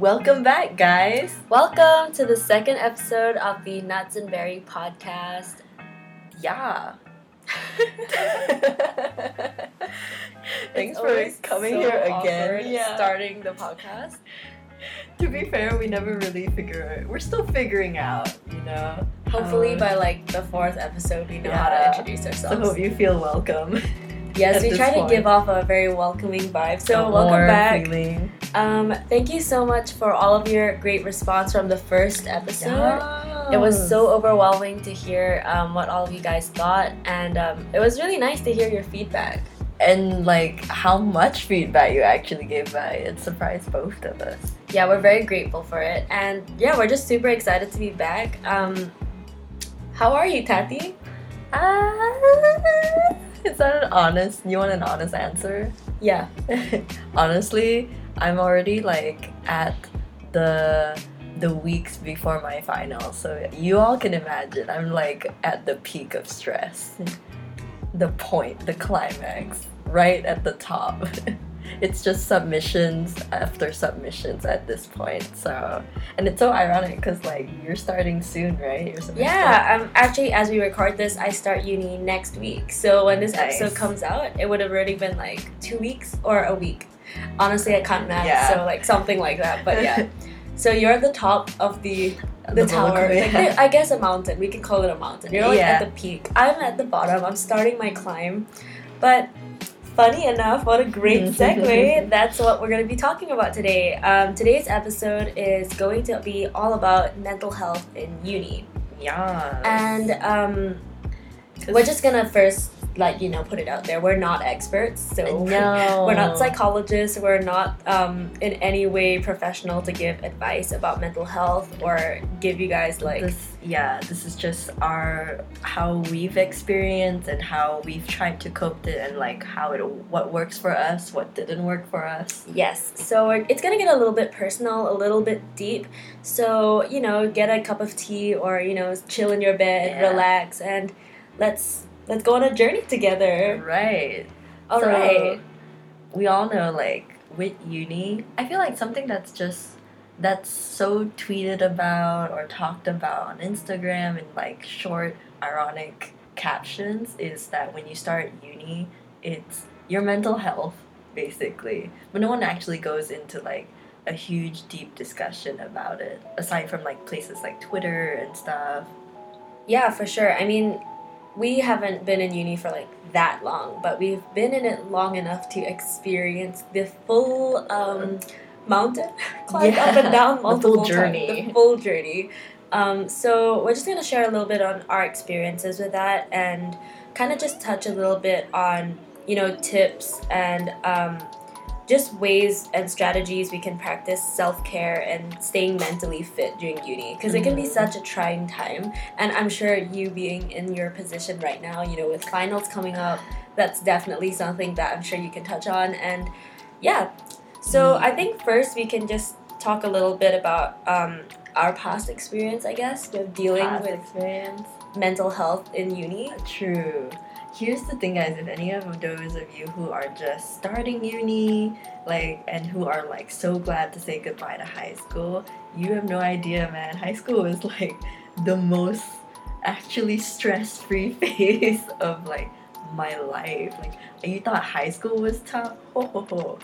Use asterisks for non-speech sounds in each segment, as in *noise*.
Welcome back, guys. Welcome to the second episode of the Nuts and Berry podcast. Yeah. *laughs* Thanks for coming so here again. Yeah. Starting the podcast. To be fair, we never really figure it. We're still figuring out, you know. Hopefully, Um, by like the fourth episode, we know how to introduce ourselves. So hope you feel welcome. *laughs* yes, we try point. to give off a very welcoming vibe. So, A welcome back. feeling. Um, thank you so much for all of your great response from the first episode. It was so overwhelming to hear um, what all of you guys thought, and um, it was really nice to hear your feedback. and like how much feedback you actually gave back. It surprised both of us. Yeah, we're very grateful for it, and yeah, we're just super excited to be back. Um, how are you, Tati? Ah, is that an honest? You want an honest answer? Yeah. *laughs* Honestly, I'm already like at the the weeks before my final, so you all can imagine I'm like at the peak of stress, *laughs* the point, the climax, right at the top. *laughs* It's just submissions after submissions at this point. So, and it's so ironic because like you're starting soon, right? Yeah, um, actually, as we record this, I start uni next week. So when this Nice. episode comes out, it would have already been like two weeks or a week. Honestly, I can't math, Yeah. so like something like that. But yeah, *laughs* so you're at the top of the the, The tower. Like. *laughs* I guess a mountain. We can call it a mountain. You're like Yeah. at the peak. I'm at the bottom. I'm starting my climb, but. Funny enough, what a great *laughs* segue. That's what we're going to be talking about today. Um, today's episode is going to be all about mental health in uni. Yeah. And um, we're just gonna first, like, you know, put it out there. We're not experts, so no. *laughs* we're not psychologists. We're not um, in any way professional to give advice about mental health or give you guys like. this yeah this is just our how we've experienced and how we've tried to cope with it and like how it what works for us what didn't work for us Yes, so it's gonna get a little bit personal, a little bit deep. So you know, get a cup of tea or you know, chill in your bed, Yeah. relax, and let's let's go on a journey together. right All So, right. we all know like with uni i feel like something that's just that's so tweeted about or talked about on instagram in like short ironic captions is that when you start uni it's your mental health basically but no one actually goes into like a huge deep discussion about it aside from like places like twitter and stuff Yeah, for sure. I mean, we haven't been in uni for like that long, but we've been in it long enough to experience the full um, mountain *laughs* climb Yeah, up and down the full multiple times, journey. the full journey. Um, so we're just gonna share a little bit on our experiences with that and kind of just touch a little bit on you know tips and um, just ways and strategies we can practice self-care and staying mentally fit during uni. Because it can be Mhm. such a trying time. And i'm sure you being in your position right now you know with finals coming up that's definitely something that i'm sure you can touch on. And yeah. So i think first we can just talk a little bit about um, our past experience i guess with dealing Past with experience. mental health in uni. True. Here's the thing, guys. If any of those of you who are just starting uni, like, and who are like so glad to say goodbye to high school, you have no idea, man. High school is like the most actually stress-free *laughs* phase of like my life. Like, you thought high school was tough? Ho ho ho.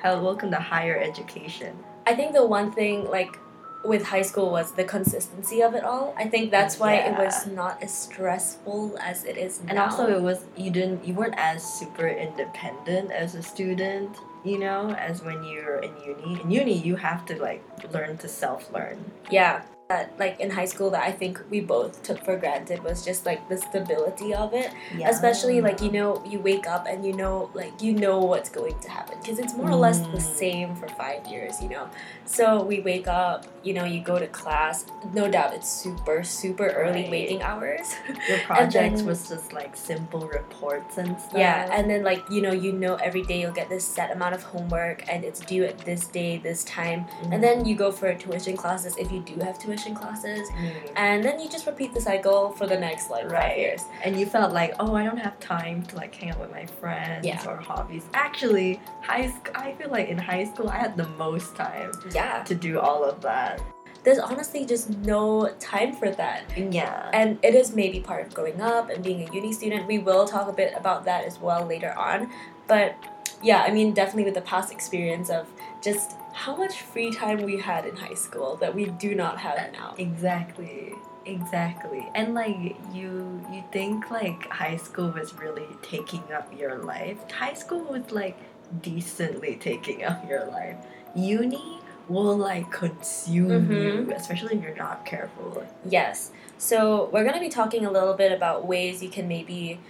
Hell, welcome to higher education. I think the one thing like with high school was the consistency of it all. I think that's why it was not as stressful as it is now. And also, it was you didn't you weren't as super independent as a student, you know, as when you're in uni. In uni, you have to like learn to self learn. yeah, that like in high school that I think we both took for granted was just like the stability of it. Yeah. Especially like you know you wake up and you know like you know what's going to happen because it's more or less the Mm. same for five years, you know. So we wake up, you know, you go to class. No doubt, it's super super early Right. waking hours. your *laughs* projects then- was just like simple reports and stuff. Yeah, and then like you know, you know every day you'll get this set amount of homework and it's due at this day, this time. And then you go for tuition classes if you do have tuition tuition classes, Mm. and then you just repeat the cycle for the next like five years. And you felt like, oh, I don't have time to like hang out with my friends Yeah. or hobbies. Actually, high school, I feel like in high school I had the most time Yeah, to do all of that. there's honestly just no time for that. Yeah. And it is maybe part of growing up and being a uni student. We will talk a bit about that as well later on. But yeah, I mean, definitely with the past experience of just how much free time we had in high school that we do not have now. Exactly. Exactly. And like you you think like high school was really taking up your life. High school was like decently taking up your life. Uni will like consume Mhm. you, especially if you're not careful. Yes. So we're gonna be talking a little bit about ways you can maybe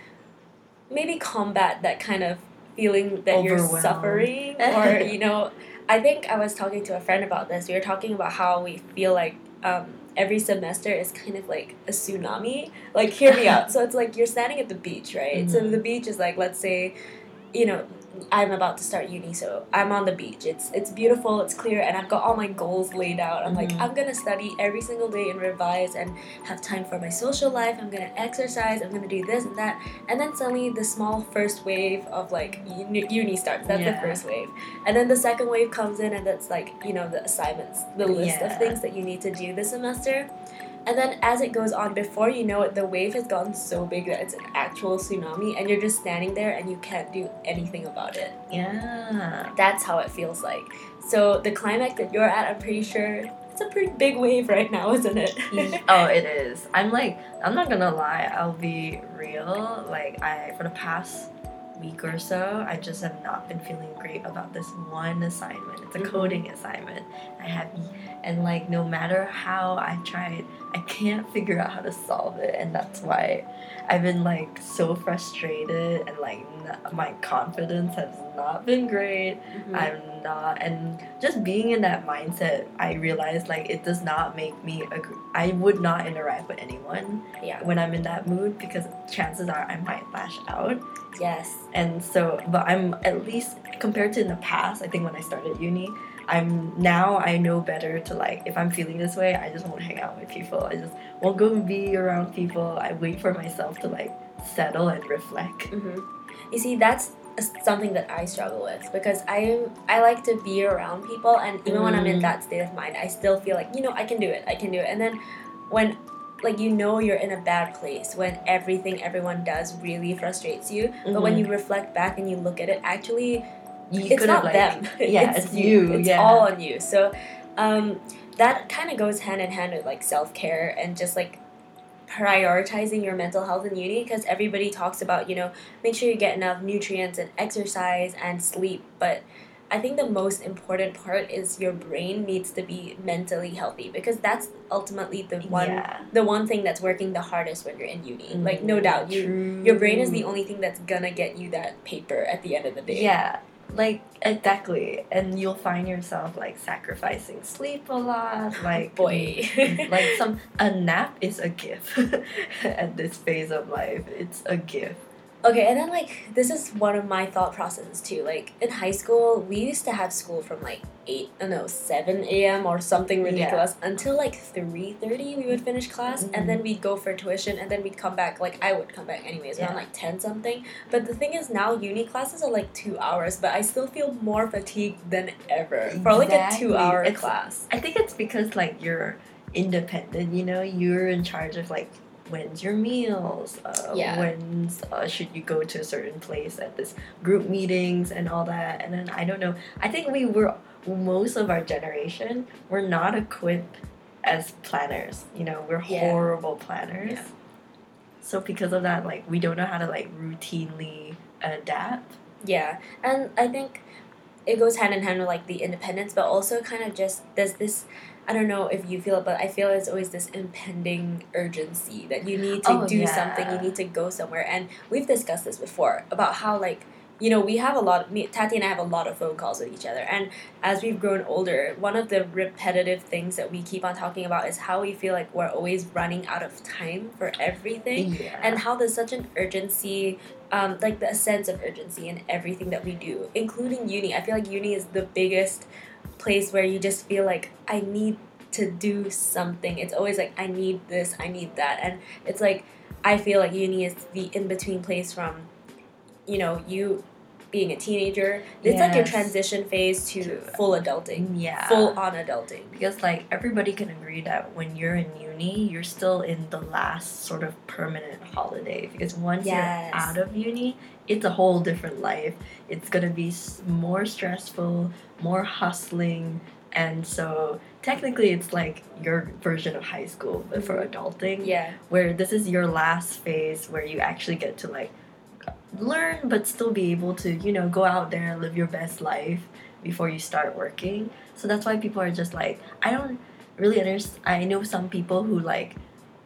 maybe combat that kind of feeling that you're suffering or you know *laughs* I think I was talking to a friend about this. We were talking about how we feel like um, every semester is kind of like a tsunami. Like hear me out. *laughs* So it's like you're standing at the beach, right? So Mhm. the beach is like let's say, you know, I'm about to start uni, so I'm on the beach. It's it's beautiful, it's clear, and I've got all my goals laid out. I'm like, Mhm. I'm gonna study every single day and revise and have time for my social life. I'm gonna exercise. I'm gonna do this and that. And then suddenly the small first wave of like uni, uni starts. That's the first wave, and then the second wave comes in, and that's like you know the assignments, the list Yeah. of things that you need to do this semester. And then as it goes on, before you know it, the wave has gotten so big that it's an actual tsunami, and you're just standing there and you can't do anything about it. Yeah. That's how it feels like. So the climax that you're at, I'm pretty sure it's a pretty big wave right now, isn't it? oh, it is. I'm like, I'm not gonna lie. I'll be real. Like, I for the past week or so, I just have not been feeling great about this one assignment. It's a Mhm. coding assignment. I have, and like, no matter how I tried, I can't figure out how to solve it, and that's why I've been like so frustrated, and like n- my confidence has not been great. Mhm. I'm not, and just being in that mindset, I realized like it does not make me agree. I would not interact with anyone yeah. when I'm in that mood because chances are I might lash out. Yes. And so, but I'm at least compared to in the past, I think when I started uni, I'm now I know better to like if I'm feeling this way, I just won't hang out with people. I just won't go and be around people. I wait for myself to like settle and reflect. hmm You see, that's something that I struggle with because I am I like to be around people, and even when I'm in Mm. that state of mind, I still feel like you know I can do it, I can do it. And then when like you know you're in a bad place when everything everyone does really frustrates you, but when Mhm. you reflect back and you look at it, actually You it's not like, them. *laughs* Yeah, it's, you. It's yeah. all on you. So um, that kind of goes hand in hand with like self care and just like prioritizing your mental health in uni because everybody talks about you know make sure you get enough nutrients and exercise and sleep but i think the most important part is your brain needs to be mentally healthy because that's ultimately the one Yeah. the one thing that's working the hardest when you're in uni like no Mhm. doubt you True. your brain is the only thing that's gonna get you that paper at the end of the day Yeah, like exactly, and you'll find yourself like sacrificing sleep a lot. *laughs* Like boy *laughs* like some *laughs* a nap is a gift at this phase of life. It's a gift. Okay, and then like this is one of my thought processes too. Like in high school, we used to have school from like eight, oh no, seven a.m. or something Yeah. ridiculous until like three thirty. We would finish class, Mhm. and then we'd go for tuition, and then we'd come back. Like I would come back anyways around like ten something. But the thing is, now uni classes are like two hours, but I still feel more fatigued than ever for like a two-hour class. I think it's because like you're independent. You know, you're in charge of like when's your meals. Uh, Yeah. When's uh, should you go to a certain place at this group meetings and all that. And then I don't know. I think we were most of our generation were not equipped as planners. You know, we're Yeah. horrible planners. Yeah. So because of that, like we don't know how to like routinely adapt. Yeah, and I think it goes hand in hand with like the independence, but also kind of just there's this. I don't know if you feel it, but I feel there's always this impending urgency that you need to Oh, do yeah. something, you need to go somewhere, and we've discussed this before about how like you know we have a lot. Me, Tati and I have a lot of phone calls with each other, and as we've grown older, one of the repetitive things that we keep on talking about is how we feel like we're always running out of time for everything Yeah. and how there's such an urgency um, like the sense of urgency in everything that we do including uni i feel like uni is the biggest place where you just feel like i need to do something. It's always like I need this, I need that, and it's like I feel like uni is the in between place from, you know, you being a teenager. It's like your transition phase to, To- full adulting, Yeah. full on adulting. because like everybody can agree that when you're in uni you're still in the last sort of permanent holiday because once Yes. you're out of uni it's a whole different life it's to be more stressful more hustling and so technically it's like your version of high school but for mm-hmm. adulting Yeah, where this is your last phase where you actually get to like learn but still be able to you know go out there and live your best life before you start working. So that's why people are just like i don't really understand i know some people who like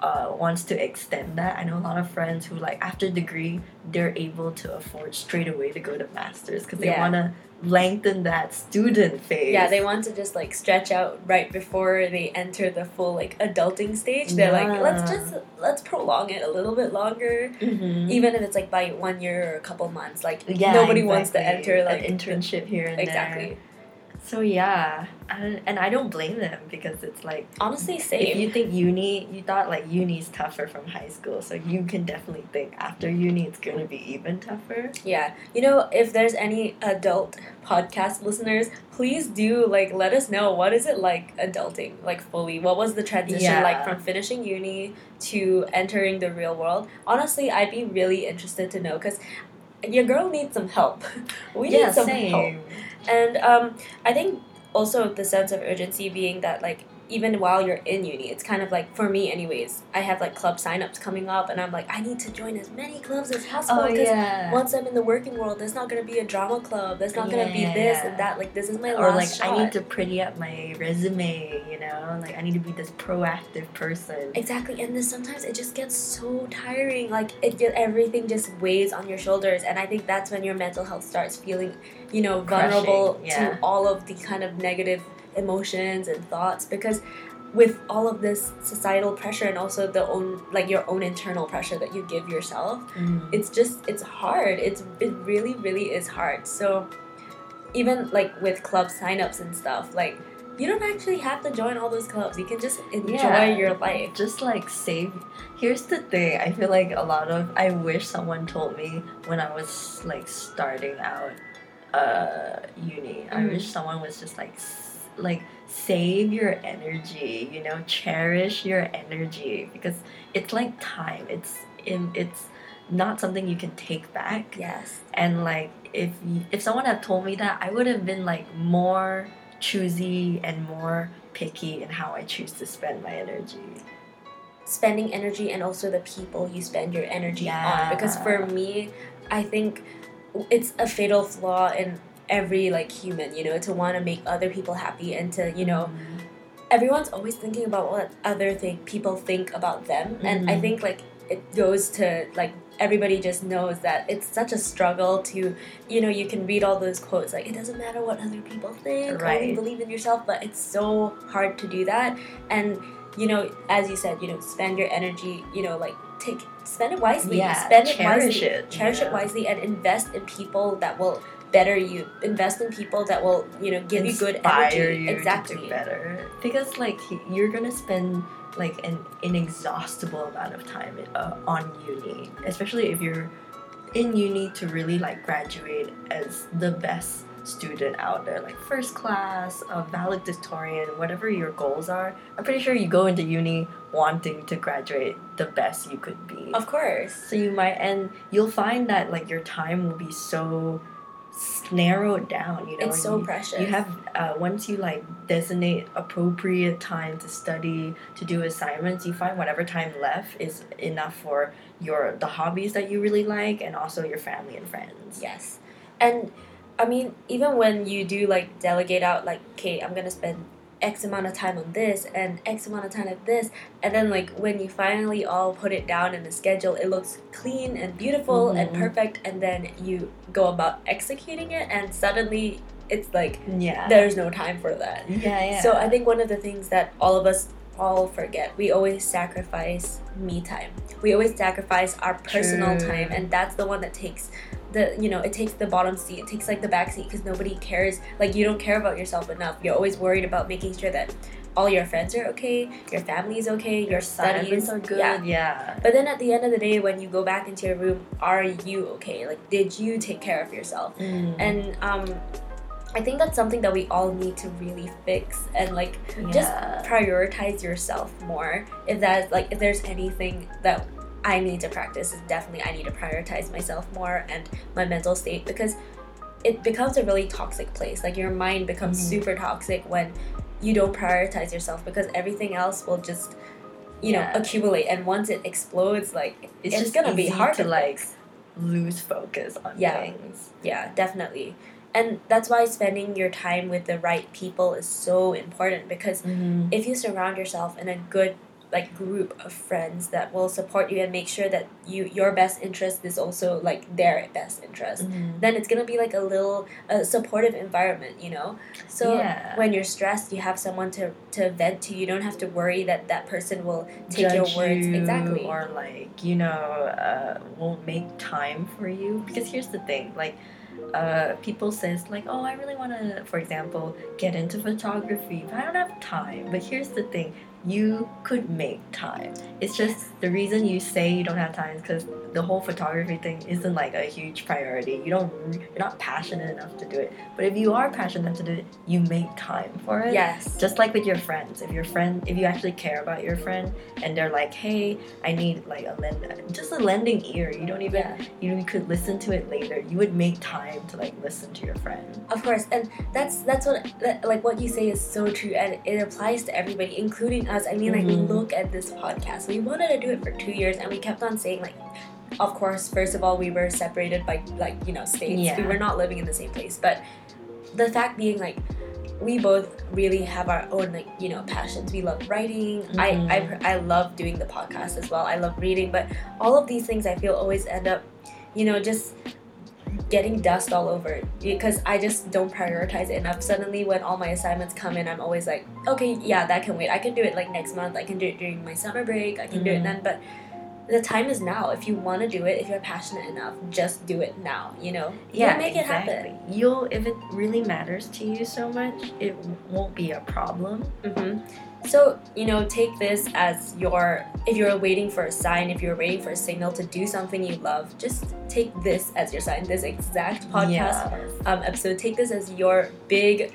uh, wants to extend that i know a lot of friends who like after degree they're able to afford straight away to go to masters because they Yeah. want to lengthen that student phase yeah. They want to just like stretch out right before they enter the full like adulting stage. They're like, let's just let's prolong it a little bit longer. Mhm. even if it's like by one year or a couple months like yeah, nobody wants to enter like an internship here and there exactly So yeah, and, and I don't blame them because it's like honestly if you think uni, you thought like uni's tougher from high school, so you can definitely think after uni it's gonna be even tougher. yeah you know if there's any adult podcast listeners please do like let us know what is it like adulting like fully what was the transition Yeah. like from finishing uni to entering the real world honestly i'd be really interested to know because your girl needs some help *laughs* we yeah, need some same. help And um, I think also the sense of urgency being that like even while you're in uni, it's kind of like for me anyways. I have like club signups coming up, and I'm like I need to join as many clubs as possible Oh because yeah. once I'm in the working world, there's not gonna be a drama club. There's not gonna be this yeah. and that. Like this is my or like shot. I need to pretty up my resume, you know, like I need to be this proactive person. Exactly, and then sometimes it just gets so tiring. Like it, everything just weighs on your shoulders, and I think that's when your mental health starts feeling, you know, vulnerable Crushing, yeah. to all of the kind of negative emotions and thoughts. Because with all of this societal pressure and also the own, like your own internal pressure that you give yourself, Mm. it's just it's hard. It's it really really is hard. So even like with club signups and stuff, like. You don't actually have to join all those clubs. You can just enjoy Yeah. your life. just like save here's the thing i feel like a lot of i wish someone told me when i was like starting out uh uni i Mm. wish someone was just like like save your energy you know cherish your energy because it's like time it's in it's not something you can take back Yes. and like if if someone had told me that i would have been like more choosy and more picky in how i choose to spend my energy Spending energy and also the people you spend your energy on. Because for me, I think it's a fatal flaw in every like human, you know, to want to make other people happy and to, you know, everyone's always thinking about what other think people think about them. And I Mhm. think like it goes to like everybody just knows that it's such a struggle to you know you can read all those quotes like it doesn't matter what other people think only Right. believe in yourself but it's so hard to do that and you know as you said you know spend your energy you know like take spend it wisely Yeah, spend it cherish wisely it, cherish it wisely and invest in people that will better you invest in people that will you know give you good Inspire energy. you exactly to do better. Because like you're gonna spend like an inexhaustible amount of time uh, on uni especially if you're in uni to really like graduate as the best student out there like first class a valedictorian whatever your goals are. I'm pretty sure you go into uni wanting to graduate the best you could be. Of course. So you might, and you'll find that like your time will be so s- narrowed down. You know, it's so you, precious you have uh, once you like designate appropriate time to study to do assignments, you find whatever time left is enough for your the hobbies that you really like and also your family and friends. Yes. And I mean, even when you do like delegate out, like, okay, I'm gonna spend X amount of time on this and X amount of time on this, and then like when you finally all put it down in a schedule, it looks clean and beautiful and Mhm. perfect, and then you go about executing it, and suddenly it's like Yeah. there's no time for that. yeah, yeah. So I think one of the things that all of us all forget, we always sacrifice me time. We always sacrifice our personal True. time, and that's the one that takes the you know it takes the bottom seat it takes like the back seat because nobody cares like you don't care about yourself enough you're always worried about making sure that all your friends are okay your family is okay your, studies are good. yeah Yeah. but then at the end of the day when you go back into your room are you okay like did you take care of yourself Mm. and um i think that's something that we all need to really fix and like just prioritize yourself more if that like if there's anything that i need to practice is definitely i need to prioritize myself more and my mental state because it becomes a really toxic place like your mind becomes Mhm. super toxic when you don't prioritize yourself because everything else will just you know accumulate and once it explodes like it's, it's just gonna be hard to to like lose focus on Yeah. things. Yeah, definitely. And that's why spending your time with the right people is so important because Mm-hmm. if you surround yourself in a good like group of friends that will support you and make sure that you your best interest is also like their best interest. Mm-hmm. then it's gonna be like a little a supportive environment you know? So Yeah. when you're stressed you have someone to to vent to. You don't have to worry that that person will take your words. you exactly. or like you know uh, won't make time for you. Because here's the thing like uh, people says like oh i really want to for example get into photography but i don't have time. But here's the thing you could make time. It's just the reason you say you don't have time is because the whole photography thing isn't like a huge priority. You don't you're not passionate enough to do it. But if you are passionate enough to do it you make time for it. Yes. Just like with your friends. If your friend if you actually care about your friend and they're like hey i need like a lend just a lending ear. You don't even yeah. you could listen to it later. You would make time to like listen to your friend. Of course, and that's that's what that, like what you say is so true, and it applies to everybody, including us. I mean, like Mhm. look at this podcast. We wanted to do it for two years, and we kept on saying like, of course, first of all, we were separated by like you know states. Yeah. We were not living in the same place, but the fact being like. We both really have our own like you know passions. We love writing. Mhm. I, I I love doing the podcast as well. I love reading, but all of these things I feel always end up, you know, just getting dust all over it because I just don't prioritize it enough. Suddenly, when all my assignments come in, I'm always like, okay, yeah, that can wait. I can do it like next month. I can do it during my summer break. I can do it Mhm. then. But the time is now. If you want to do it, if you're passionate enough, just do it now. You know, You'll make it happen. you'll if it really matters to you so much it won't be a problem hmm So, you know, take this as your, if you're waiting for a sign, if you're waiting for a signal to do something you love, just take this as your sign, this exact podcast Yeah. um, episode. Take this as your big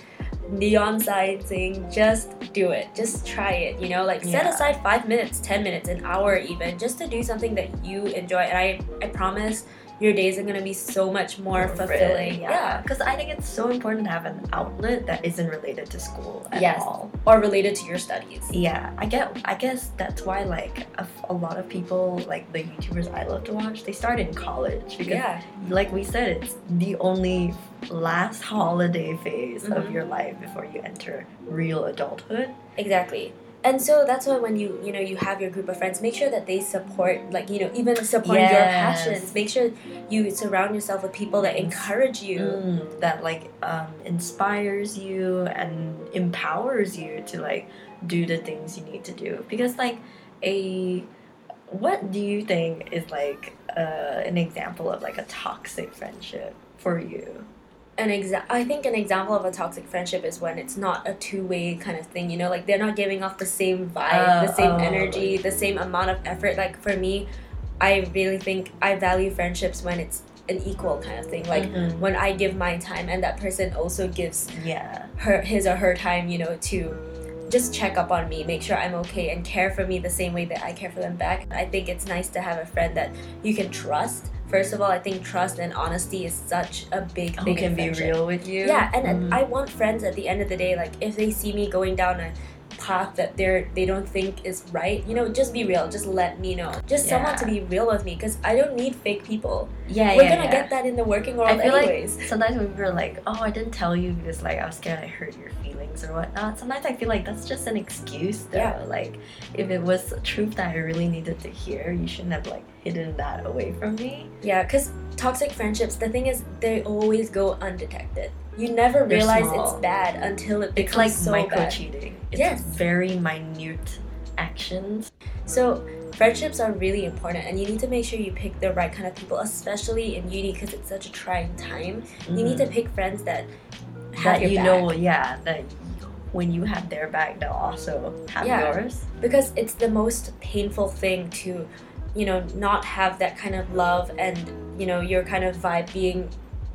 neon sign saying, just do it. Just try it, you know? Like, set aside five minutes, 10 minutes, an hour even, just to do something that you enjoy. And I, I promise your days are going to be so much more fulfilling. yeah because i think it's so important to have an outlet that isn't related to school at Yes. all Or related to your studies. yeah i get i guess that's why like a, a lot of people like the youtubers i love to watch they start in college because Yeah. like we said it's the only last holiday phase Mhm. of your life before you enter real adulthood Exactly. And so that's why when you you know you have your group of friends, make sure that they support like you know even support your passions. Make sure you surround yourself with people that encourage you. Mm, that like um, inspires you and empowers you to like do the things you need to do because like a what do you think is like uh, an example of like a toxic friendship for you An exa- I think an example of a toxic friendship is when it's not a two way kind of thing. You know, like they're not giving off the same vibe, the Oh, same oh. energy, the same amount of effort. Like for me, I really think I value friendships when it's an equal kind of thing. Like Mhm. when I give my time and that person also gives yeah her his or her time, you know, to just check up on me, make sure I'm okay, and care for me the same way that I care for them back. I think it's nice to have a friend that you can trust. First of all, I think trust and honesty is such a big thing. in can be real with you Yeah, and, Mhm. I want friends at the end of the day, like if they see me going down a path that they're they don't think is right, you know, just be real. Just let me know. Just someone to be real with me, because I don't need fake people. yeah We're yeah, gonna yeah. get that in the working world I feel anyways. like sometimes when people are like, "Oh, I didn't tell you because like I was scared I hurt your feelings or whatnot." Sometimes I feel like that's just an excuse. Though. Yeah. Like, if it was truth that I really needed to hear, you shouldn't have like hidden that away from me. Yeah, because toxic friendships, the thing is, they always go undetected. You never They're realize small. it's bad until it becomes It's like so micro bad. cheating. It's Yes. very minute actions. So friendships are really important and you need to make sure you pick the right kind of people especially in uni because it's such a trying time you need to Mhm. pick friends that have that your you back. know, yeah, that when you have their back, they'll also have Yeah. yours. because it's the most painful thing to you know not have that kind of love and you know your kind of vibe being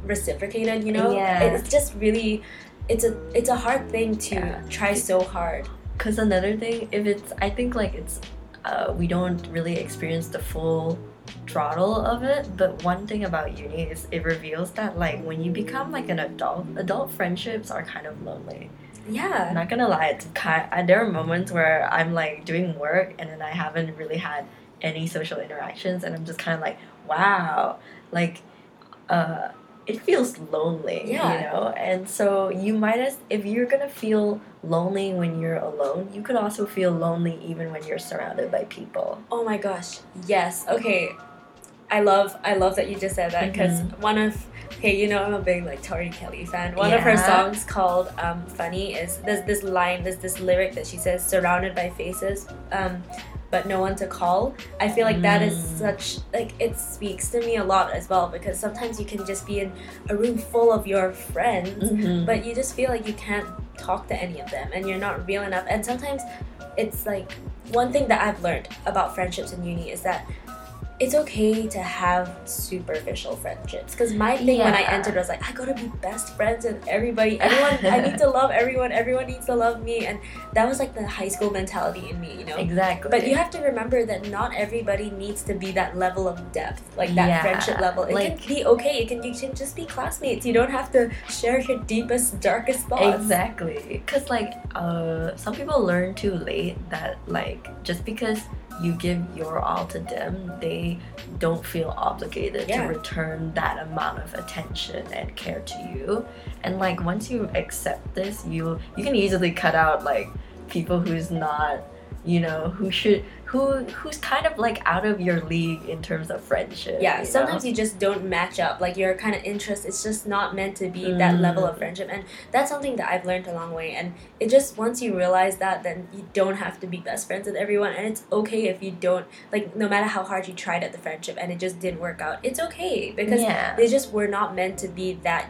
reciprocated you know Yeah. it's just really it's a it's a hard thing to Yeah. try so hard Cause another thing, if it's, I think like it's, uh, we don't really experience the full throttle of it. But one thing about uni is it reveals that like when you become like an adult, adult friendships are kind of lonely. yeah I'm not gonna lie, it's kind. I, there are moments where I'm like doing work and then I haven't really had any social interactions, and I'm just kind of like, wow, like, uh, it feels lonely, Yeah. you know. And so you might as if you're gonna feel lonely when you're alone, you could also feel lonely even when you're surrounded by people. oh my gosh yes okay i love i love that you just said that because one of okay you know i'm a big like tori kelly fan one of her songs called um, funny is there's this line there's this lyric that she says surrounded by faces um, but no one to call i feel like that is Mm. such like it speaks to me a lot as well because sometimes you can just be in a room full of your friends Mhm. but you just feel like you can't talk to any of them and you're not real enough and sometimes it's like one thing that i've learned about friendships in uni is that it's okay to have superficial friendships because my thing when i entered was like i gotta be best friends with everybody everyone i need to *laughs* love everyone everyone needs to love me and that was like the high school mentality in me you know exactly. but you have to remember that not everybody needs to be that level of depth, like that Yeah, friendship level. It like- can be okay. It can you can just be classmates. You don't have to share your deepest, darkest thoughts. Exactly. Because, like, uh, some people learn too late that, like, just because you give your all to them, they don't feel obligated Yeah. to return that amount of attention and care to you. And, like, once you accept this, you you can easily cut out, like, people who's not you know who should who who's kind of like out of your league in terms of friendship Yeah, you sometimes know? you just don't match up. Like your kind of interest, it's just not meant to be that Mm. level of friendship, and that's something that I've learned a long way. And it just once you realize that, then you don't have to be best friends with everyone, and it's okay if you don't like. No matter how hard you tried at the friendship and it just didn't work out, it's okay because yeah they just were not meant to be that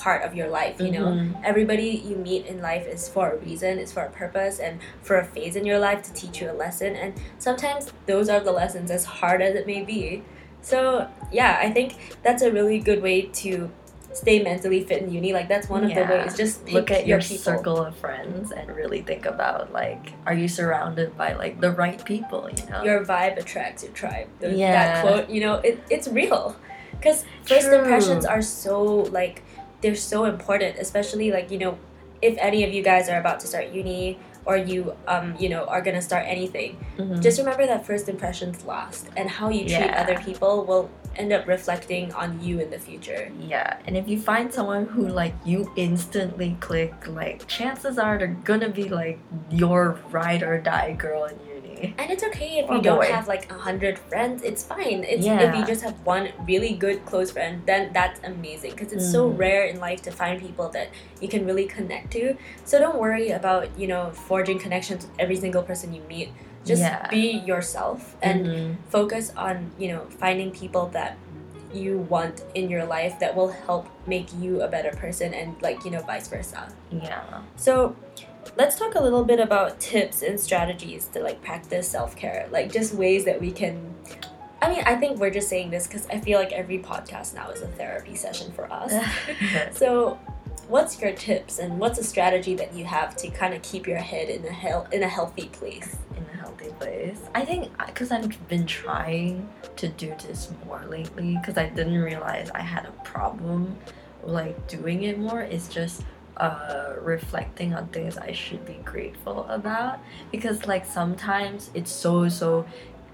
part of your life. You know, Mhm. everybody you meet in life is for a reason, it's for a purpose, and for a phase in your life to teach you a lesson. And sometimes those are the lessons, as hard as it may be. So, yeah, I think that's a really good way to stay mentally fit in uni. Like, that's one of the Yeah. ways. Just look at your, people. circle of friends and really think about like are you surrounded by like the right people you know Your vibe attracts your tribe. The- Yeah. That quote, you know, it, it's real. Because first True. impressions are so, like, they're so important, especially, like, you know, if any of you guys are about to start uni or you, um, you know, are gonna start anything, Mhm. just remember that first impressions last and how you treat Yeah. other people will end up reflecting on you in the future. yeah and if you find someone who like you instantly click like chances are they're gonna be like your ride or die girl in uni And it's okay if Or you don't boy. have like a hundred friends. It's fine. It's if you just have one really good close friend, then that's amazing because it's so Mm. rare in life to find people that you can really connect to. So don't worry about you know forging connections with every single person you meet. Just Yeah. be yourself and Mhm. focus on you know finding people that you want in your life that will help make you a better person and like you know vice versa. yeah So, let's talk a little bit about tips and strategies to like practice self care, like just ways that we can. I mean, I think we're just saying this because I feel like every podcast now is a therapy session for us. *laughs* so, what's your tips and what's a strategy that you have to kind of keep your head in a hel- in a healthy place? Healthy place. I think because I've been trying to do this more lately because I didn't realize I had a problem like doing it more. It's just uh, reflecting on things I should be grateful about because like sometimes it's so so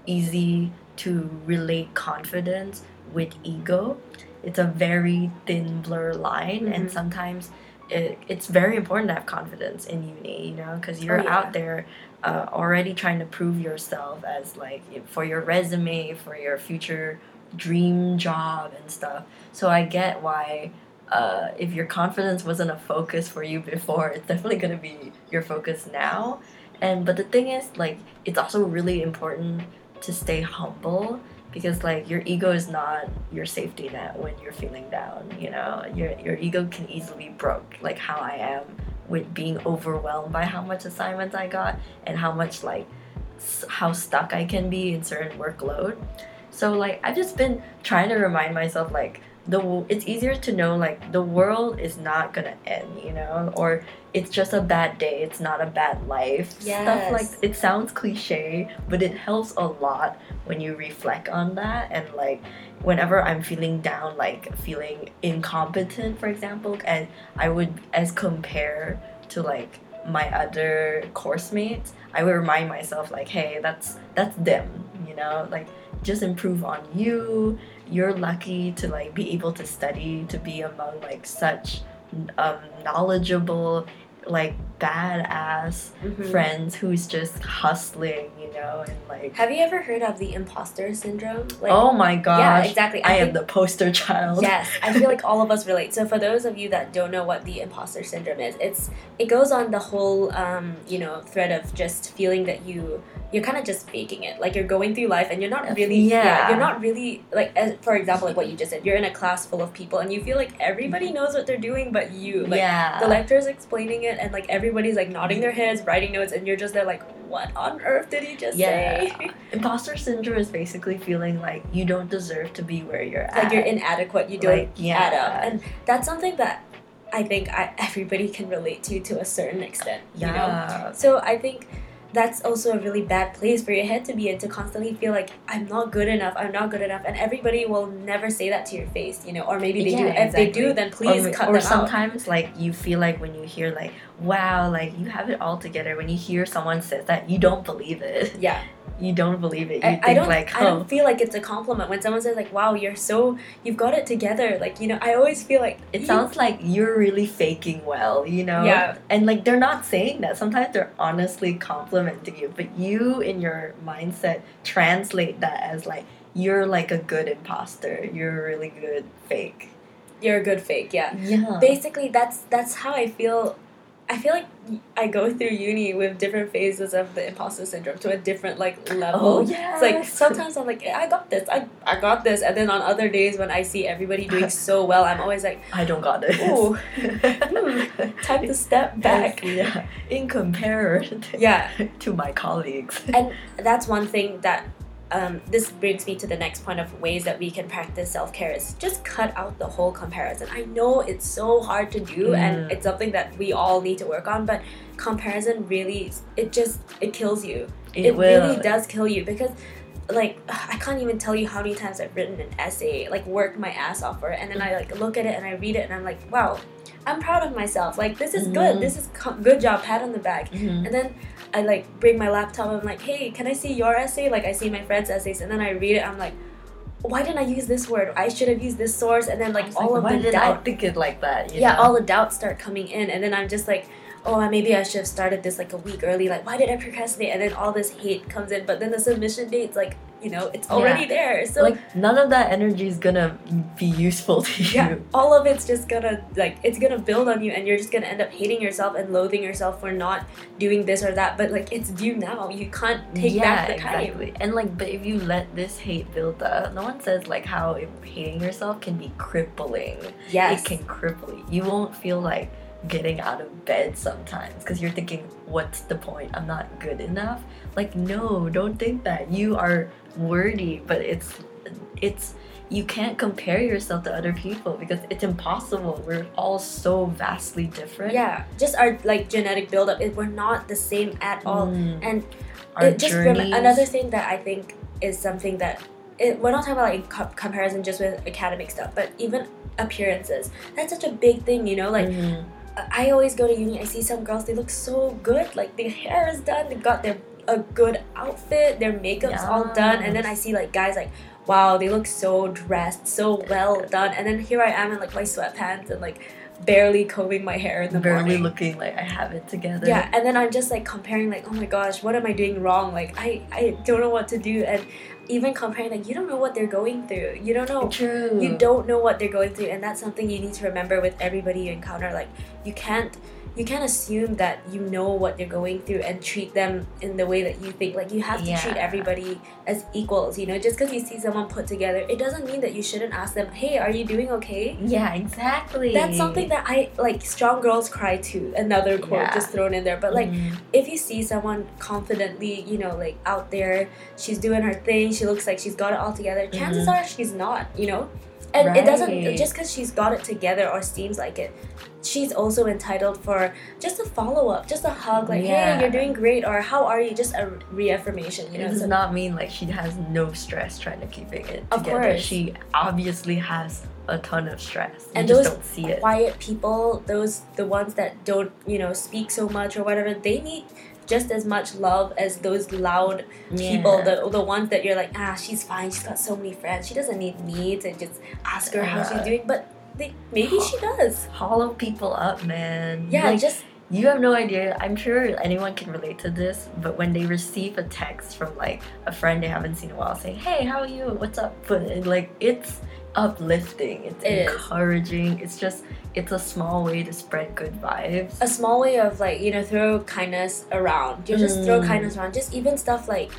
easy to relate confidence with ego. It's a very thin blur line and Mhm. sometimes it, it's very important to have confidence in uni, you know, because you're yeah. out there uh, already trying to prove yourself as like for your resume, for your future dream job and stuff. So I get why uh, if your confidence wasn't a focus for you *laughs* before, it's definitely gonna be your focus now. And but the thing is, like, it's also really important to stay humble because like your ego is not your safety net when you're feeling down you know your your ego can easily broke like how i am with being overwhelmed by how much assignments i got and how much like how stuck i can be in certain workload. So like i've just been trying to remind myself like the it's easier to know like the world is not gonna end you know or it's just a bad day it's not a bad life stuff like it sounds cliche but it helps a lot when you reflect on that and like whenever i'm feeling down like feeling incompetent for example and i would as compare to like my other course mates i would remind myself like hey that's that's them you know like just improve on you. You're lucky to like be able to study to be among like such um, knowledgeable like badass Mhm. friends who's just hustling you know and like Have you ever heard of the imposter syndrome? Like, oh my gosh yeah, exactly. i, am think- the poster child Yes, I feel like all of us relate. So for those of you that don't know what the imposter syndrome is, it's it goes on the whole um, you know thread of just feeling that you you're kind of just faking it. Like you're going through life and you're not really Yeah. you're not really like as, for example like what you just said. You're in a class full of people and you feel like everybody mm-hmm. knows what they're doing but you. Like yeah the lecturer's explaining it and like everybody's like nodding their heads, writing notes and you're just there like what on earth did he just Yeah. say? *laughs* imposter syndrome is basically feeling like you don't deserve to be where you're at like you're inadequate, you don't Like, yeah. add up. And that's something that I think I, everybody can relate to to a certain extent. You know? yeah So I think that's also a really bad place for your head to be in to constantly feel like I'm not good enough, I'm not good enough, and everybody will never say that to your face, you know, or maybe they do. Yeah, If they do, then please or, cut or them out. Or sometimes like you feel like when you hear like wow like you have it all together when you hear someone says that you don't believe it Yeah, *laughs* you don't believe it you I, think I don't. like I oh don't feel like it's a compliment when someone says like, "Wow, you're so you've got it together." Like you know, I always feel like it you- sounds like you're really faking well you know Yeah. and like they're not saying that sometimes they're honestly complimenting you but you in your mindset translate that as like you're like a good imposter you're a really good fake you're a good fake. Yeah. yeah basically that's that's how I feel. I feel like I go through uni with different phases of the imposter syndrome to a different like level. oh yeah It's like sometimes I'm like I got this, I, I got this, and then on other days when I see everybody doing *laughs* so well, I'm always like, I don't got it. Ooh. Hmm, *laughs* time to step back. yeah, in comparison Yeah, *laughs* to my colleagues. and that's one thing that um, this brings me to the next point of ways that we can practice self care is just cut out the whole comparison. I know it's so hard to do, and Mm. it's something that we all need to work on, but comparison really it just it kills you. It, really does kill you because. Like I can't even tell you how many times I've written an essay, like worked my ass off for it, and then I like look at it and I read it and I'm like, wow, I'm proud of myself. Like this is Mhm. good. This is co- good job. Pat on the back. Mhm. And then I like bring my laptop. I'm like, hey, can I see your essay? Like I see my friend's essays, and then I read it. I'm like, why didn't I use this word? I should have used this source. And then like all like, of the doubt. Think it like that? you yeah, know? all the doubts start coming in, and then I'm just like, oh, maybe I should have started this like a week early. Like, why did I procrastinate? And then all this hate comes in. But then the submission date's like, you know, it's already there. So like none of that energy is gonna be useful to you. yeah, all of it's just gonna like it's gonna build on you, and you're just gonna end up hating yourself and loathing yourself for not doing this or that. But like it's due now. You can't take yeah, back the time. exactly. And like, but if you let this hate build up, no one says like how hating yourself can be crippling. Yes. It can cripple you. You won't feel like getting out of bed sometimes because you're thinking, what's the point? I'm not good enough. Like, no, don't think that. You are worthy, but it's it's you can't compare yourself to other people because it's impossible. We're all so vastly different. Yeah, just our like genetic buildup. It, we're not the same at all. Mm. And Our it just rem- another thing that I think is something that it, we're not talking about like co- comparison just with academic stuff, but even appearances. That's such a big thing, you know. Like Mhm. I always go to uni. I see some girls. They look so good. Like their hair is done. They got their a good outfit. Their makeup's all done. And then I see like guys like, wow, they look so dressed, so well done. And then here I am in like my sweatpants and like barely combing my hair in the barely morning. looking like I have it together. Yeah, and then I'm just like comparing, like, oh my gosh, what am I doing wrong? Like, I, I don't know what to do. And even comparing, like, you don't know what they're going through. You don't know. True. You don't know what they're going through. And that's something you need to remember with everybody you encounter. Like, you can't. You can't assume that you know what they're going through and treat them in the way that you think. Like you have to treat everybody as equals. You know, just because you see someone put together, it doesn't mean that you shouldn't ask them, "Hey, are you doing okay?" Yeah, exactly. That's something that I like. Strong girls cry too. Another quote Yeah. just thrown in there, but like Mm, if you see someone confidently, you know, like out there, she's doing her thing, she looks like she's got it all together, chances Mhm. are she's not, you know? And it doesn't, just because she's got it together or seems like it, she's also entitled for just a follow up, just a hug, like, Yeah. hey, you're doing great, or how are you? Just a reaffirmation, you it know? does So- not mean like she has no stress trying to keeping it Of together. course. She obviously has a ton of stress. You And those don't see it. quiet people, those the ones that don't, you know, speak so much or whatever, they need just as much love as those loud people, Yeah. the the ones that you're like, ah, she's fine, she's got so many friends, she doesn't need me to just ask her how she's doing, but they, maybe she does. hollow people up, man. Yeah, Like, just you have no idea. I'm sure anyone can relate to this, but when they receive a text from like a friend they haven't seen in a while saying, "Hey, how are you? What's up?" But like it's uplifting. It's It is. encouraging. It's just it's a small way to spread good vibes. a small way of like you know throw kindness around. You just throw Mm. kindness around. Just even stuff like.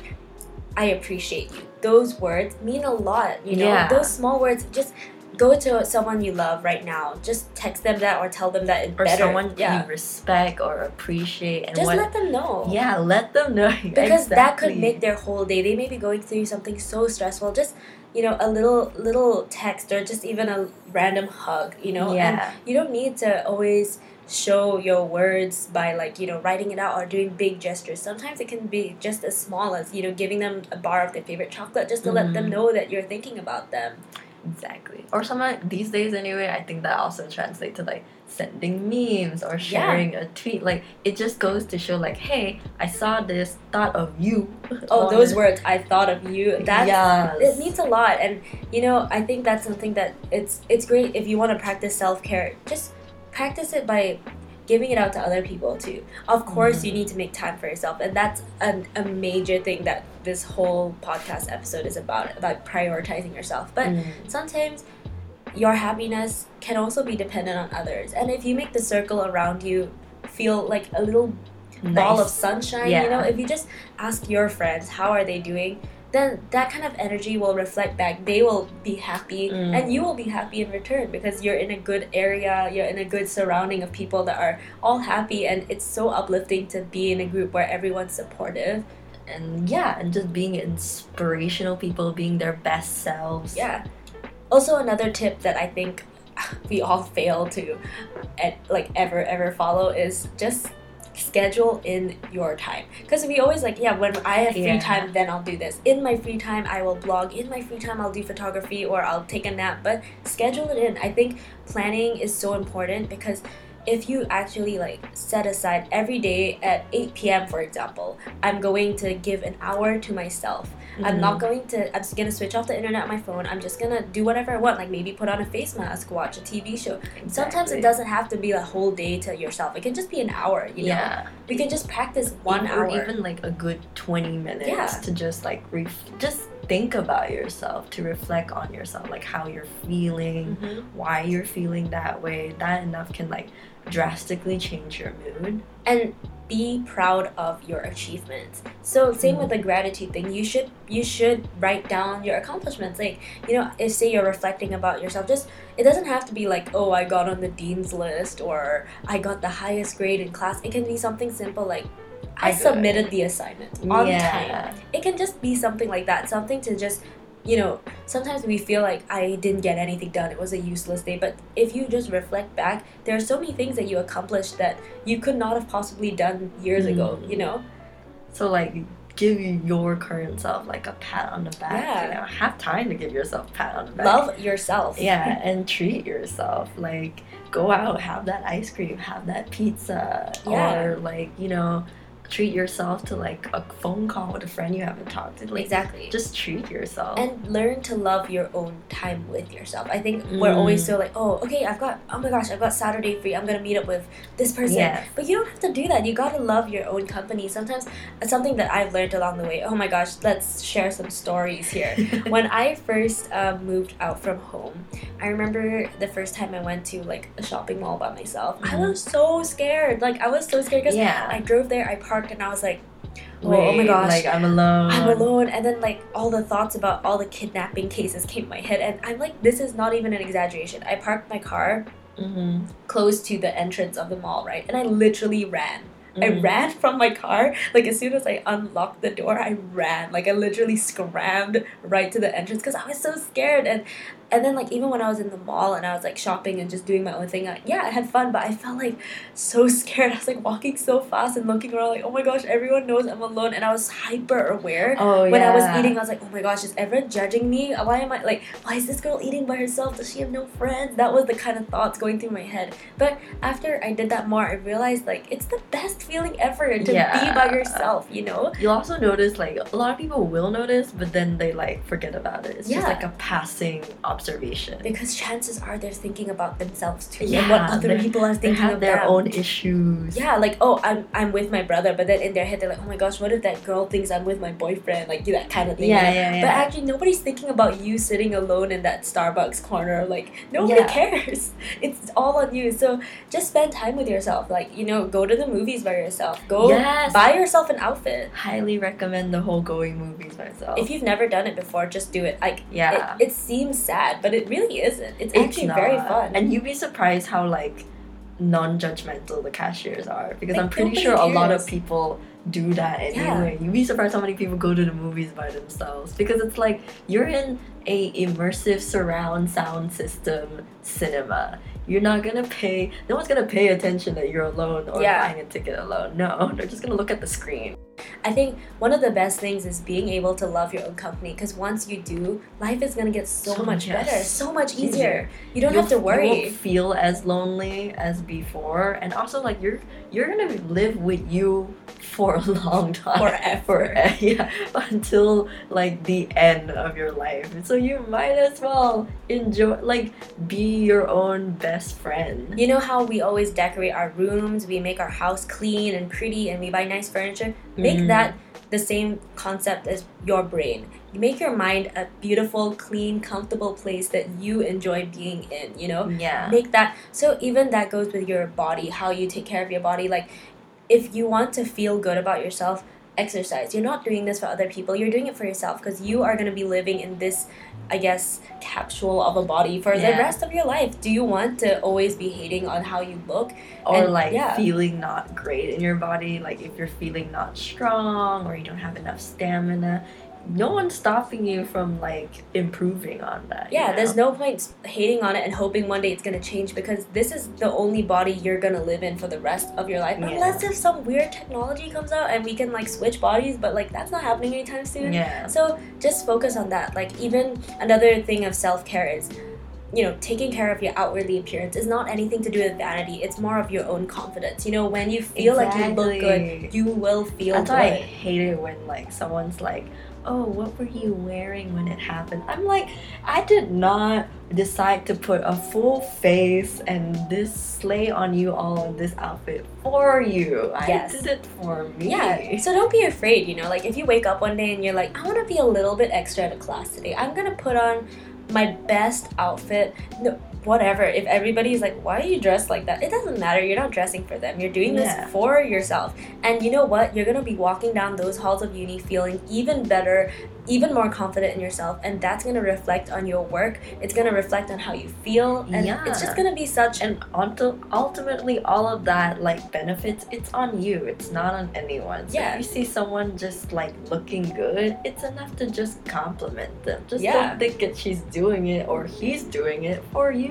I appreciate you. Those words mean a lot, you know. Yeah. Those small words. Just go to someone you love right now. Just text them that or tell them that it's or better. someone yeah. you respect or appreciate and Just what let them know. yeah let them know *laughs* because that could make their whole day they may be going through something so stressful just you know a little little text or just even a random hug you know? And yeah. you don't need to always show your words by like you know writing it out or doing big gestures. Sometimes it can be just as small as you know giving them a bar of their favorite chocolate just to let them Mhm. know that you're thinking about them. Exactly. Or some these days anyway i think that also translates to like sending memes or sharing a tweet. Like it just goes to show like hey i saw this thought of you. Oh those words i thought of you. That yes. it means a lot. And you know i think that's something that it's it's great if you want to practice self-care. Just practice it by giving it out to other people too. Of course you Mhm. need to make time for yourself. And that's an, a major thing that this whole podcast episode is about about prioritizing yourself. But Mm. sometimes your happiness can also be dependent on others. And if you make the circle around you feel like a little ball of sunshine Yeah. you know if you just ask your friends how are they doing? then that kind of energy will reflect back. They will be happy Mm. and you will be happy in return because you're in a good area you're in a good surrounding of people that are all happy and it's so uplifting to be in a group where everyone's supportive and yeah and just being inspirational people being their best selves. Yeah also another tip that i think *laughs* we all fail to like ever ever follow is just schedule in your time. Because we always like yeah when i have free Yeah. time then i'll do this. In my free time i will blog. In my free time i'll do photography or i'll take a nap but schedule it in. I think planning is so important because if you actually like set aside every day at 8 p.m for example i'm going to give an hour to myself I'm Mm-hmm. not going to. I'm just gonna switch off the internet on my phone. I'm just gonna do whatever I want. Like maybe put on a face mask, watch a TV show. Sometimes it doesn't have to be a whole day to yourself. It can just be an hour. You know, yeah we can just practice one or hour. even like a good 20 minutes Yeah. to just like ref- just think about yourself to reflect on yourself like how you're feeling Mhm. why you're feeling that way that enough can like drastically change your mood and be proud of your achievements. So same with the mm-hmm. gratitude thing. You should you should write down your accomplishments. Like you know, if say you're reflecting about yourself, just it doesn't have to be like oh I got on the dean's list or I got the highest grade in class. It can be something simple like I I submitted the assignment on yeah time. It can just be something like that. Something to just you know, sometimes we feel like I didn't get anything done. It was a useless day. But if you just reflect back, there are so many things that you accomplished that you could not have possibly done years ago, Mm. you know? so like give your current self like a pat on the back Yeah. you know have time to give yourself a pat on the back Love yourself. yeah and treat yourself like go out have that ice cream have that pizza Yeah. or like you know treat yourself to like a phone call with a friend you haven't talked to. Like, exactly. just treat yourself. and learn to love your own time with yourself. I think we're always Mm. so like, oh, okay, I've got, oh my gosh, I've got Saturday free. I'm gonna meet up with this person. Yes. But you don't have to do that. You gotta love your own company. Sometimes it's something that I've learned along the way. Oh my gosh, let's share some stories here. *laughs* when I first um, moved out from home, I remember the first time I went to like a shopping mall by myself. I Mhm. was so scared. Like I was so scared because yeah. I drove there, I parked, and I was like, oh, Wait, oh my gosh. Like I'm alone. I'm alone, and then like all the thoughts about all the kidnapping cases came to my head, and I'm like, this is not even an exaggeration. I parked my car Mm-hmm. close to the entrance of the mall, right, and I literally ran. I Mm. ran from my car. Like as soon as I unlocked the door, I ran. Like I literally scrammed right to the entrance because I was so scared. And and then like even when I was in the mall and I was like shopping and just doing my own thing, I, yeah, I had fun, but I felt like so scared. *laughs* I was like walking so fast and looking around, like oh my gosh, everyone knows I'm alone, and I was hyper aware. Oh When I was eating, I was like, oh my gosh, is everyone judging me? Why am I like, why is this girl eating by herself? Does she have no friends? That was the kind of thoughts going through my head. But after I did that more, I realized like it's the best feeling ever to be by yourself, you know? You'll also notice like a lot of people will notice, but then they like forget about it. It's just like a passing observation. Because chances are they're thinking about themselves too and Yeah, what other people are They thinking have of their them. own issues. Yeah, like oh, I'm I'm with my brother, but then in their head they're like, oh my gosh, what if that girl thinks I'm with my boyfriend? Like that kind of thing. Yeah, yeah, yeah. But actually, nobody's thinking about you sitting alone in that Starbucks corner. Like nobody Yeah. cares. *laughs* It's all on you. So just spend time with yourself. Like you know, go to the movies by yourself. Go Yes. buy yourself an outfit. Highly recommend the whole going movies myself. If you've never done it before, just do it. Like yeah. it, it seems sad, but it really isn't. It's, It's actually very fun. And you'd be surprised how like non-judgmental the cashiers are because Like, I'm pretty sure a lot of people do that Yeah. anyway. You'd be surprised how many people go to the movies by themselves because it's like you're in a immersive surround sound system cinema. You're not gonna pay. No one's gonna pay attention that you're alone or Yeah. buying a ticket alone. No, *laughs* they're just gonna look at the screen. I think one of the best things is being able to love your own company because once you do, life is gonna get so, So much yes. better, so much Easier. easier. You don't You'll- have to worry. You feel as lonely as before, and also like you're you're gonna live with you for a long *laughs* time. Forever. For- *laughs* yeah, until like the end of your life. So you might as well enjoy, like, be your own best friend. You know how we always decorate our rooms, we make our house clean and pretty, and we buy nice furniture? Make Mm. that the same concept as your brain. You make your mind a beautiful, clean, comfortable place that you enjoy being in, you know? Yeah. Make that so even that goes with your body, how you take care of your body. Like if you want to feel good about yourself, exercise. You're not doing this for other people, you're doing it for yourself because you are gonna be living in this I guess capsule of a body for the rest of your life. Do you want to always be hating on how you look? or And, like yeah. feeling not great in your body like if you're feeling not strong or you don't have enough stamina no one's stopping you from like improving on that you Yeah, there's no point hating on it and hoping one day it's gonna change because this is the only body you're gonna live in for the rest of your life. Yeah. Unless if some weird technology comes out and we can like switch bodies, but like that's not happening anytime soon. yeah So just focus on that. Like even another thing of self care is, you know, taking care of your outwardly appearance is not anything to do with vanity. It's more of your own confidence. You know, when you feel like you look good, you will feel That's good. why I hate it when like someone's like, "Oh, what were you wearing when it happened?" I'm like, I did not decide to put a full face and this slay on you all in this outfit for you. Yes. I did it for me. Yeah, so don't be afraid, you know, like if you wake up one day and you're like, I want to be a little bit extra to class today. I'm going to put on my best outfit. No, whatever. If everybody's like, why are you dressed like that? It doesn't matter. You're not dressing for them. You're doing this Yeah. for yourself. And you know what? You're going to be walking down those halls of uni feeling even better, even more confident in yourself. And that's going to reflect on your work. It's going to reflect on how you feel. And Yeah. it's just going to be such And ulti- ultimately, all of that like benefits, it's on you. It's not on anyone. So Yeah. if you see someone just like looking good, it's enough to just compliment them. Just Yeah. don't think that she's doing it or he's doing it for you.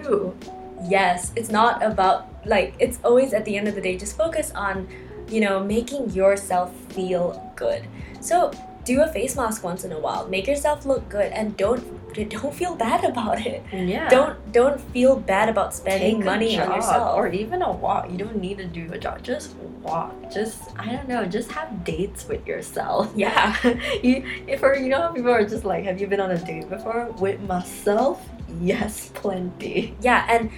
Yes it's not about like it's always at the end of the day just focus on you know making yourself feel good so do a face mask once in a while make yourself look good and don't don't feel bad about it. Yeah. Don't don't feel bad about spending Take money on yourself. or even a walk. You don't need to do a jog. Just walk. Just I don't know. Just have dates with yourself. *laughs* yeah. you, if or you know how people are just like, have you been on a date before with myself? Yes, plenty. Yeah, and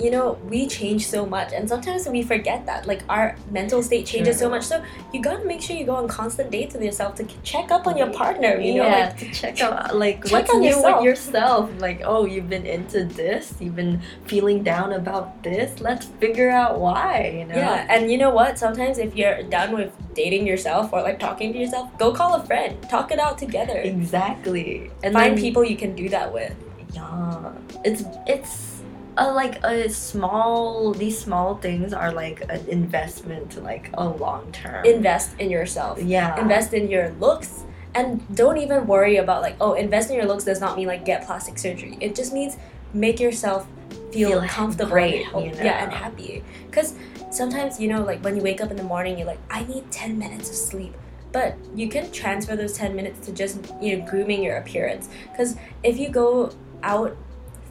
you know, we change so much and sometimes we forget that. Like our mental state changes so much. So you gotta make sure you go on constant dates with yourself to check up on your partner, you know? yeah, Like to check out uh, like check what's on new yourself. with yourself. Like, oh, you've been into this. You've been feeling down about this. Let's figure out why. You know. Yeah, and you know what? Sometimes if you're done with dating yourself or like talking to yourself, go call a friend. Talk it out together. Exactly. And Find then- people you can do that with. Yeah, it's it's a, like a small. These small things are like an investment to like a long term. Invest in yourself. yeah. Invest in your looks. And don't even worry about like, oh, invest in your looks does not mean like get plastic surgery. It just means make yourself feel, Feel comfortable great, and, you yeah, and happy. Because sometimes, you know, like when you wake up in the morning, you're like, I need 10 minutes of sleep. But you can transfer those 10 minutes to just, you know, grooming your appearance. Because if you go out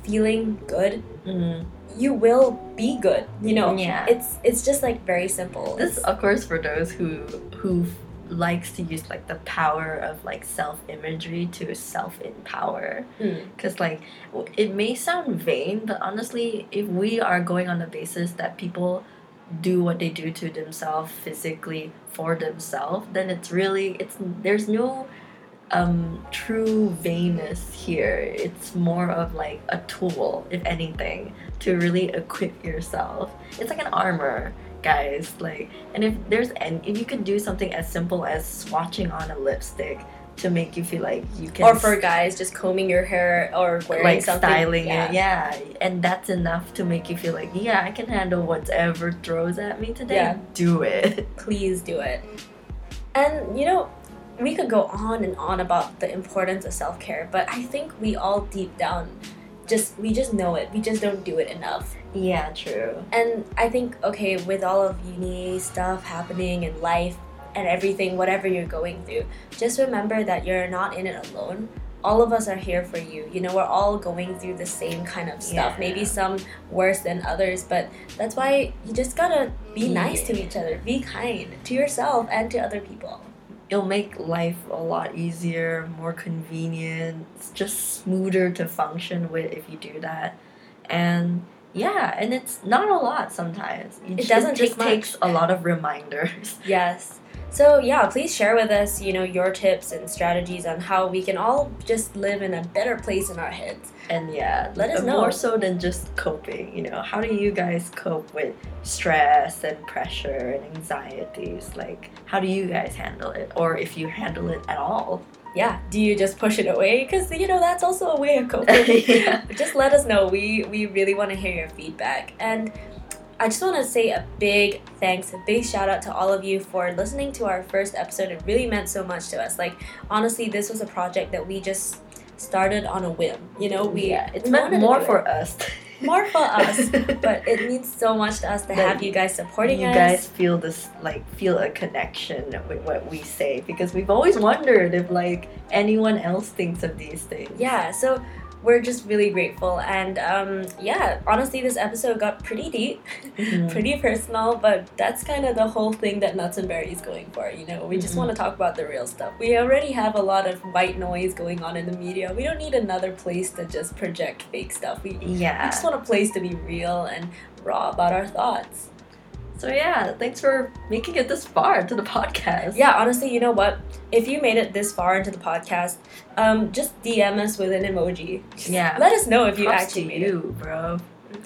feeling good, Mhm. you will be good. You know, Yeah. it's it's just like very simple. This, of course, for those who who likes to use like the power of like self imagery to self empower. Mm. Because like it may sound vain, but honestly, if we are going on the basis that people do what they do to themselves physically for themselves, then it's really it's there's no um true vainness here. It's more of like a tool, if anything, to really equip yourself. It's like an armor, guys. Like and if there's and if you could do something as simple as swatching on a lipstick to make you feel like you can or for guys, just combing your hair or wearing like something. styling yeah. it yeah and that's enough to make you feel like yeah i can handle whatever throws at me today Yeah. do it *laughs* please do it. And you know, we could go on and on about the importance of self care, but I think we all deep down just we just know it. We just don't do it enough. yeah true And I think okay, with all of uni stuff happening in life and everything, whatever you're going through, just remember that you're not in it alone. All of us are here for you. You know, we're all going through the same kind of stuff. Yeah. Maybe some worse than others, but that's why you just gotta be nice to each other. Be kind to yourself and to other people. It'll make life a lot easier more convenient it's just smoother to function with if you do that and yeah and it's not a lot sometimes It doesn't just take much. takes a lot of reminders *laughs* Yes. So yeah, please share with us, you know, your tips and strategies on how we can all just live in a better place in our heads. And yeah, Let us know. More so than just coping, you know, how do you guys cope with stress and pressure and anxieties? Like, how do you guys handle it? Or if you handle it at all? Yeah. Do you just push it away? Because you know that's also a way of coping. *laughs* yeah. just let us know. We we really want to hear your feedback. And I just want to say a big thanks, a big shout out to all of you for listening to our first episode. It really meant so much to us. Like honestly, this was a project that we just started on a whim. You know, we yeah, it's we meant more it. for us. more for *laughs* us. but it means so much to us to That have you guys supporting you us. guys feel this like feel a connection with what we say because we've always wondered if like anyone else thinks of these things. yeah, so we're just really grateful. And um, yeah, honestly, this episode got pretty deep, Mhm. *laughs* pretty personal, but that's kind of the whole thing that Nuts and Berry is going for. You know, we just Mhm. want to talk about the real stuff. We already have a lot of white noise going on in the media. We don't need another place to just project fake stuff. We, yeah. we just want a place to be real and raw about our thoughts. So yeah, thanks for making it this far to the podcast. Yeah, honestly, you know what? If you made it this far into the podcast, um, just DM us with an emoji. Yeah. Let us know if you Props actually made it. you, bro.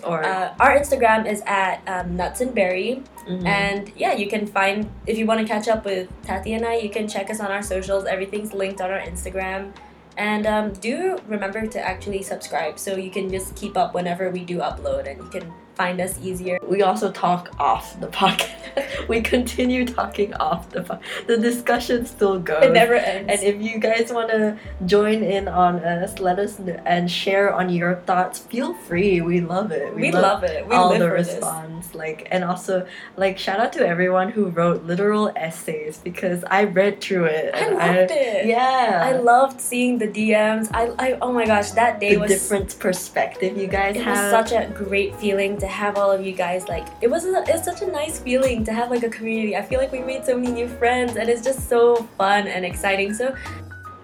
Or Uh, our Instagram is at um, Nuts and Berry, mhm. and yeah, you can find if you want to catch up with Tati and I, you can check us on our socials. Everything's linked on our Instagram, and um, do remember to actually subscribe so you can just keep up whenever we do upload, and you can find us easier. we also talk off the podcast. *laughs* we continue talking off the phone. The discussion still goes. It never ends. And if you guys want to join in on us, let us know and share on your thoughts. Feel free. We love it. we, love, it. We all the for this. response. Like and also like shout out to everyone who wrote literal essays because I read through it. I loved it. Yeah. I loved seeing the DMs. I, I oh my gosh, that day the was different perspective you guys it was have. such a great feeling to have all of you guys like it was a, it's such a nice feeling to have like a community. I feel like we made so many new friends and it's just so fun and exciting. So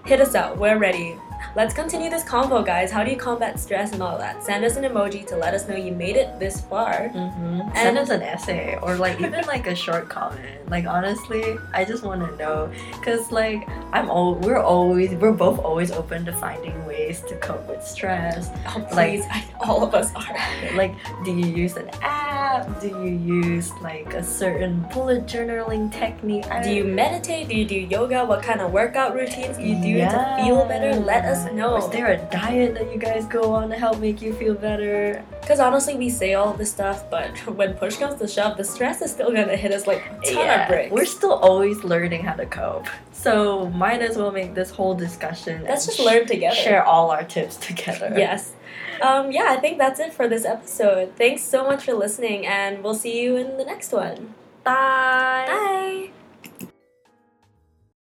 hit us up. We're ready let's continue this convo guys. How do you combat stress and all that? Send us an emoji to let us know you made it this far. Hmm And- Send us an essay or like even like a short comment. Like honestly, I just want to know. Because like I'm all we're always we're both always open to finding ways to cope with stress. oh Like- I, all of us are. Like, do you use an app? Do you use like a certain bullet journaling technique? I do you meditate? Do you do yoga? What kind of workout routines do you do to feel better? Let us Yeah. know Is there a diet that you guys go on to help make you feel better? Because honestly, we say all this stuff, but *laughs* when push comes to shove, the stress is still gonna hit us like a ton of bricks. We're still always learning how to cope. So might as well make this whole discussion. Let's just learn together. Share all our tips together. Yes. Um, yeah, I think that's it for this episode. Thanks so much for listening, and we'll see you in the next one. Bye. Bye.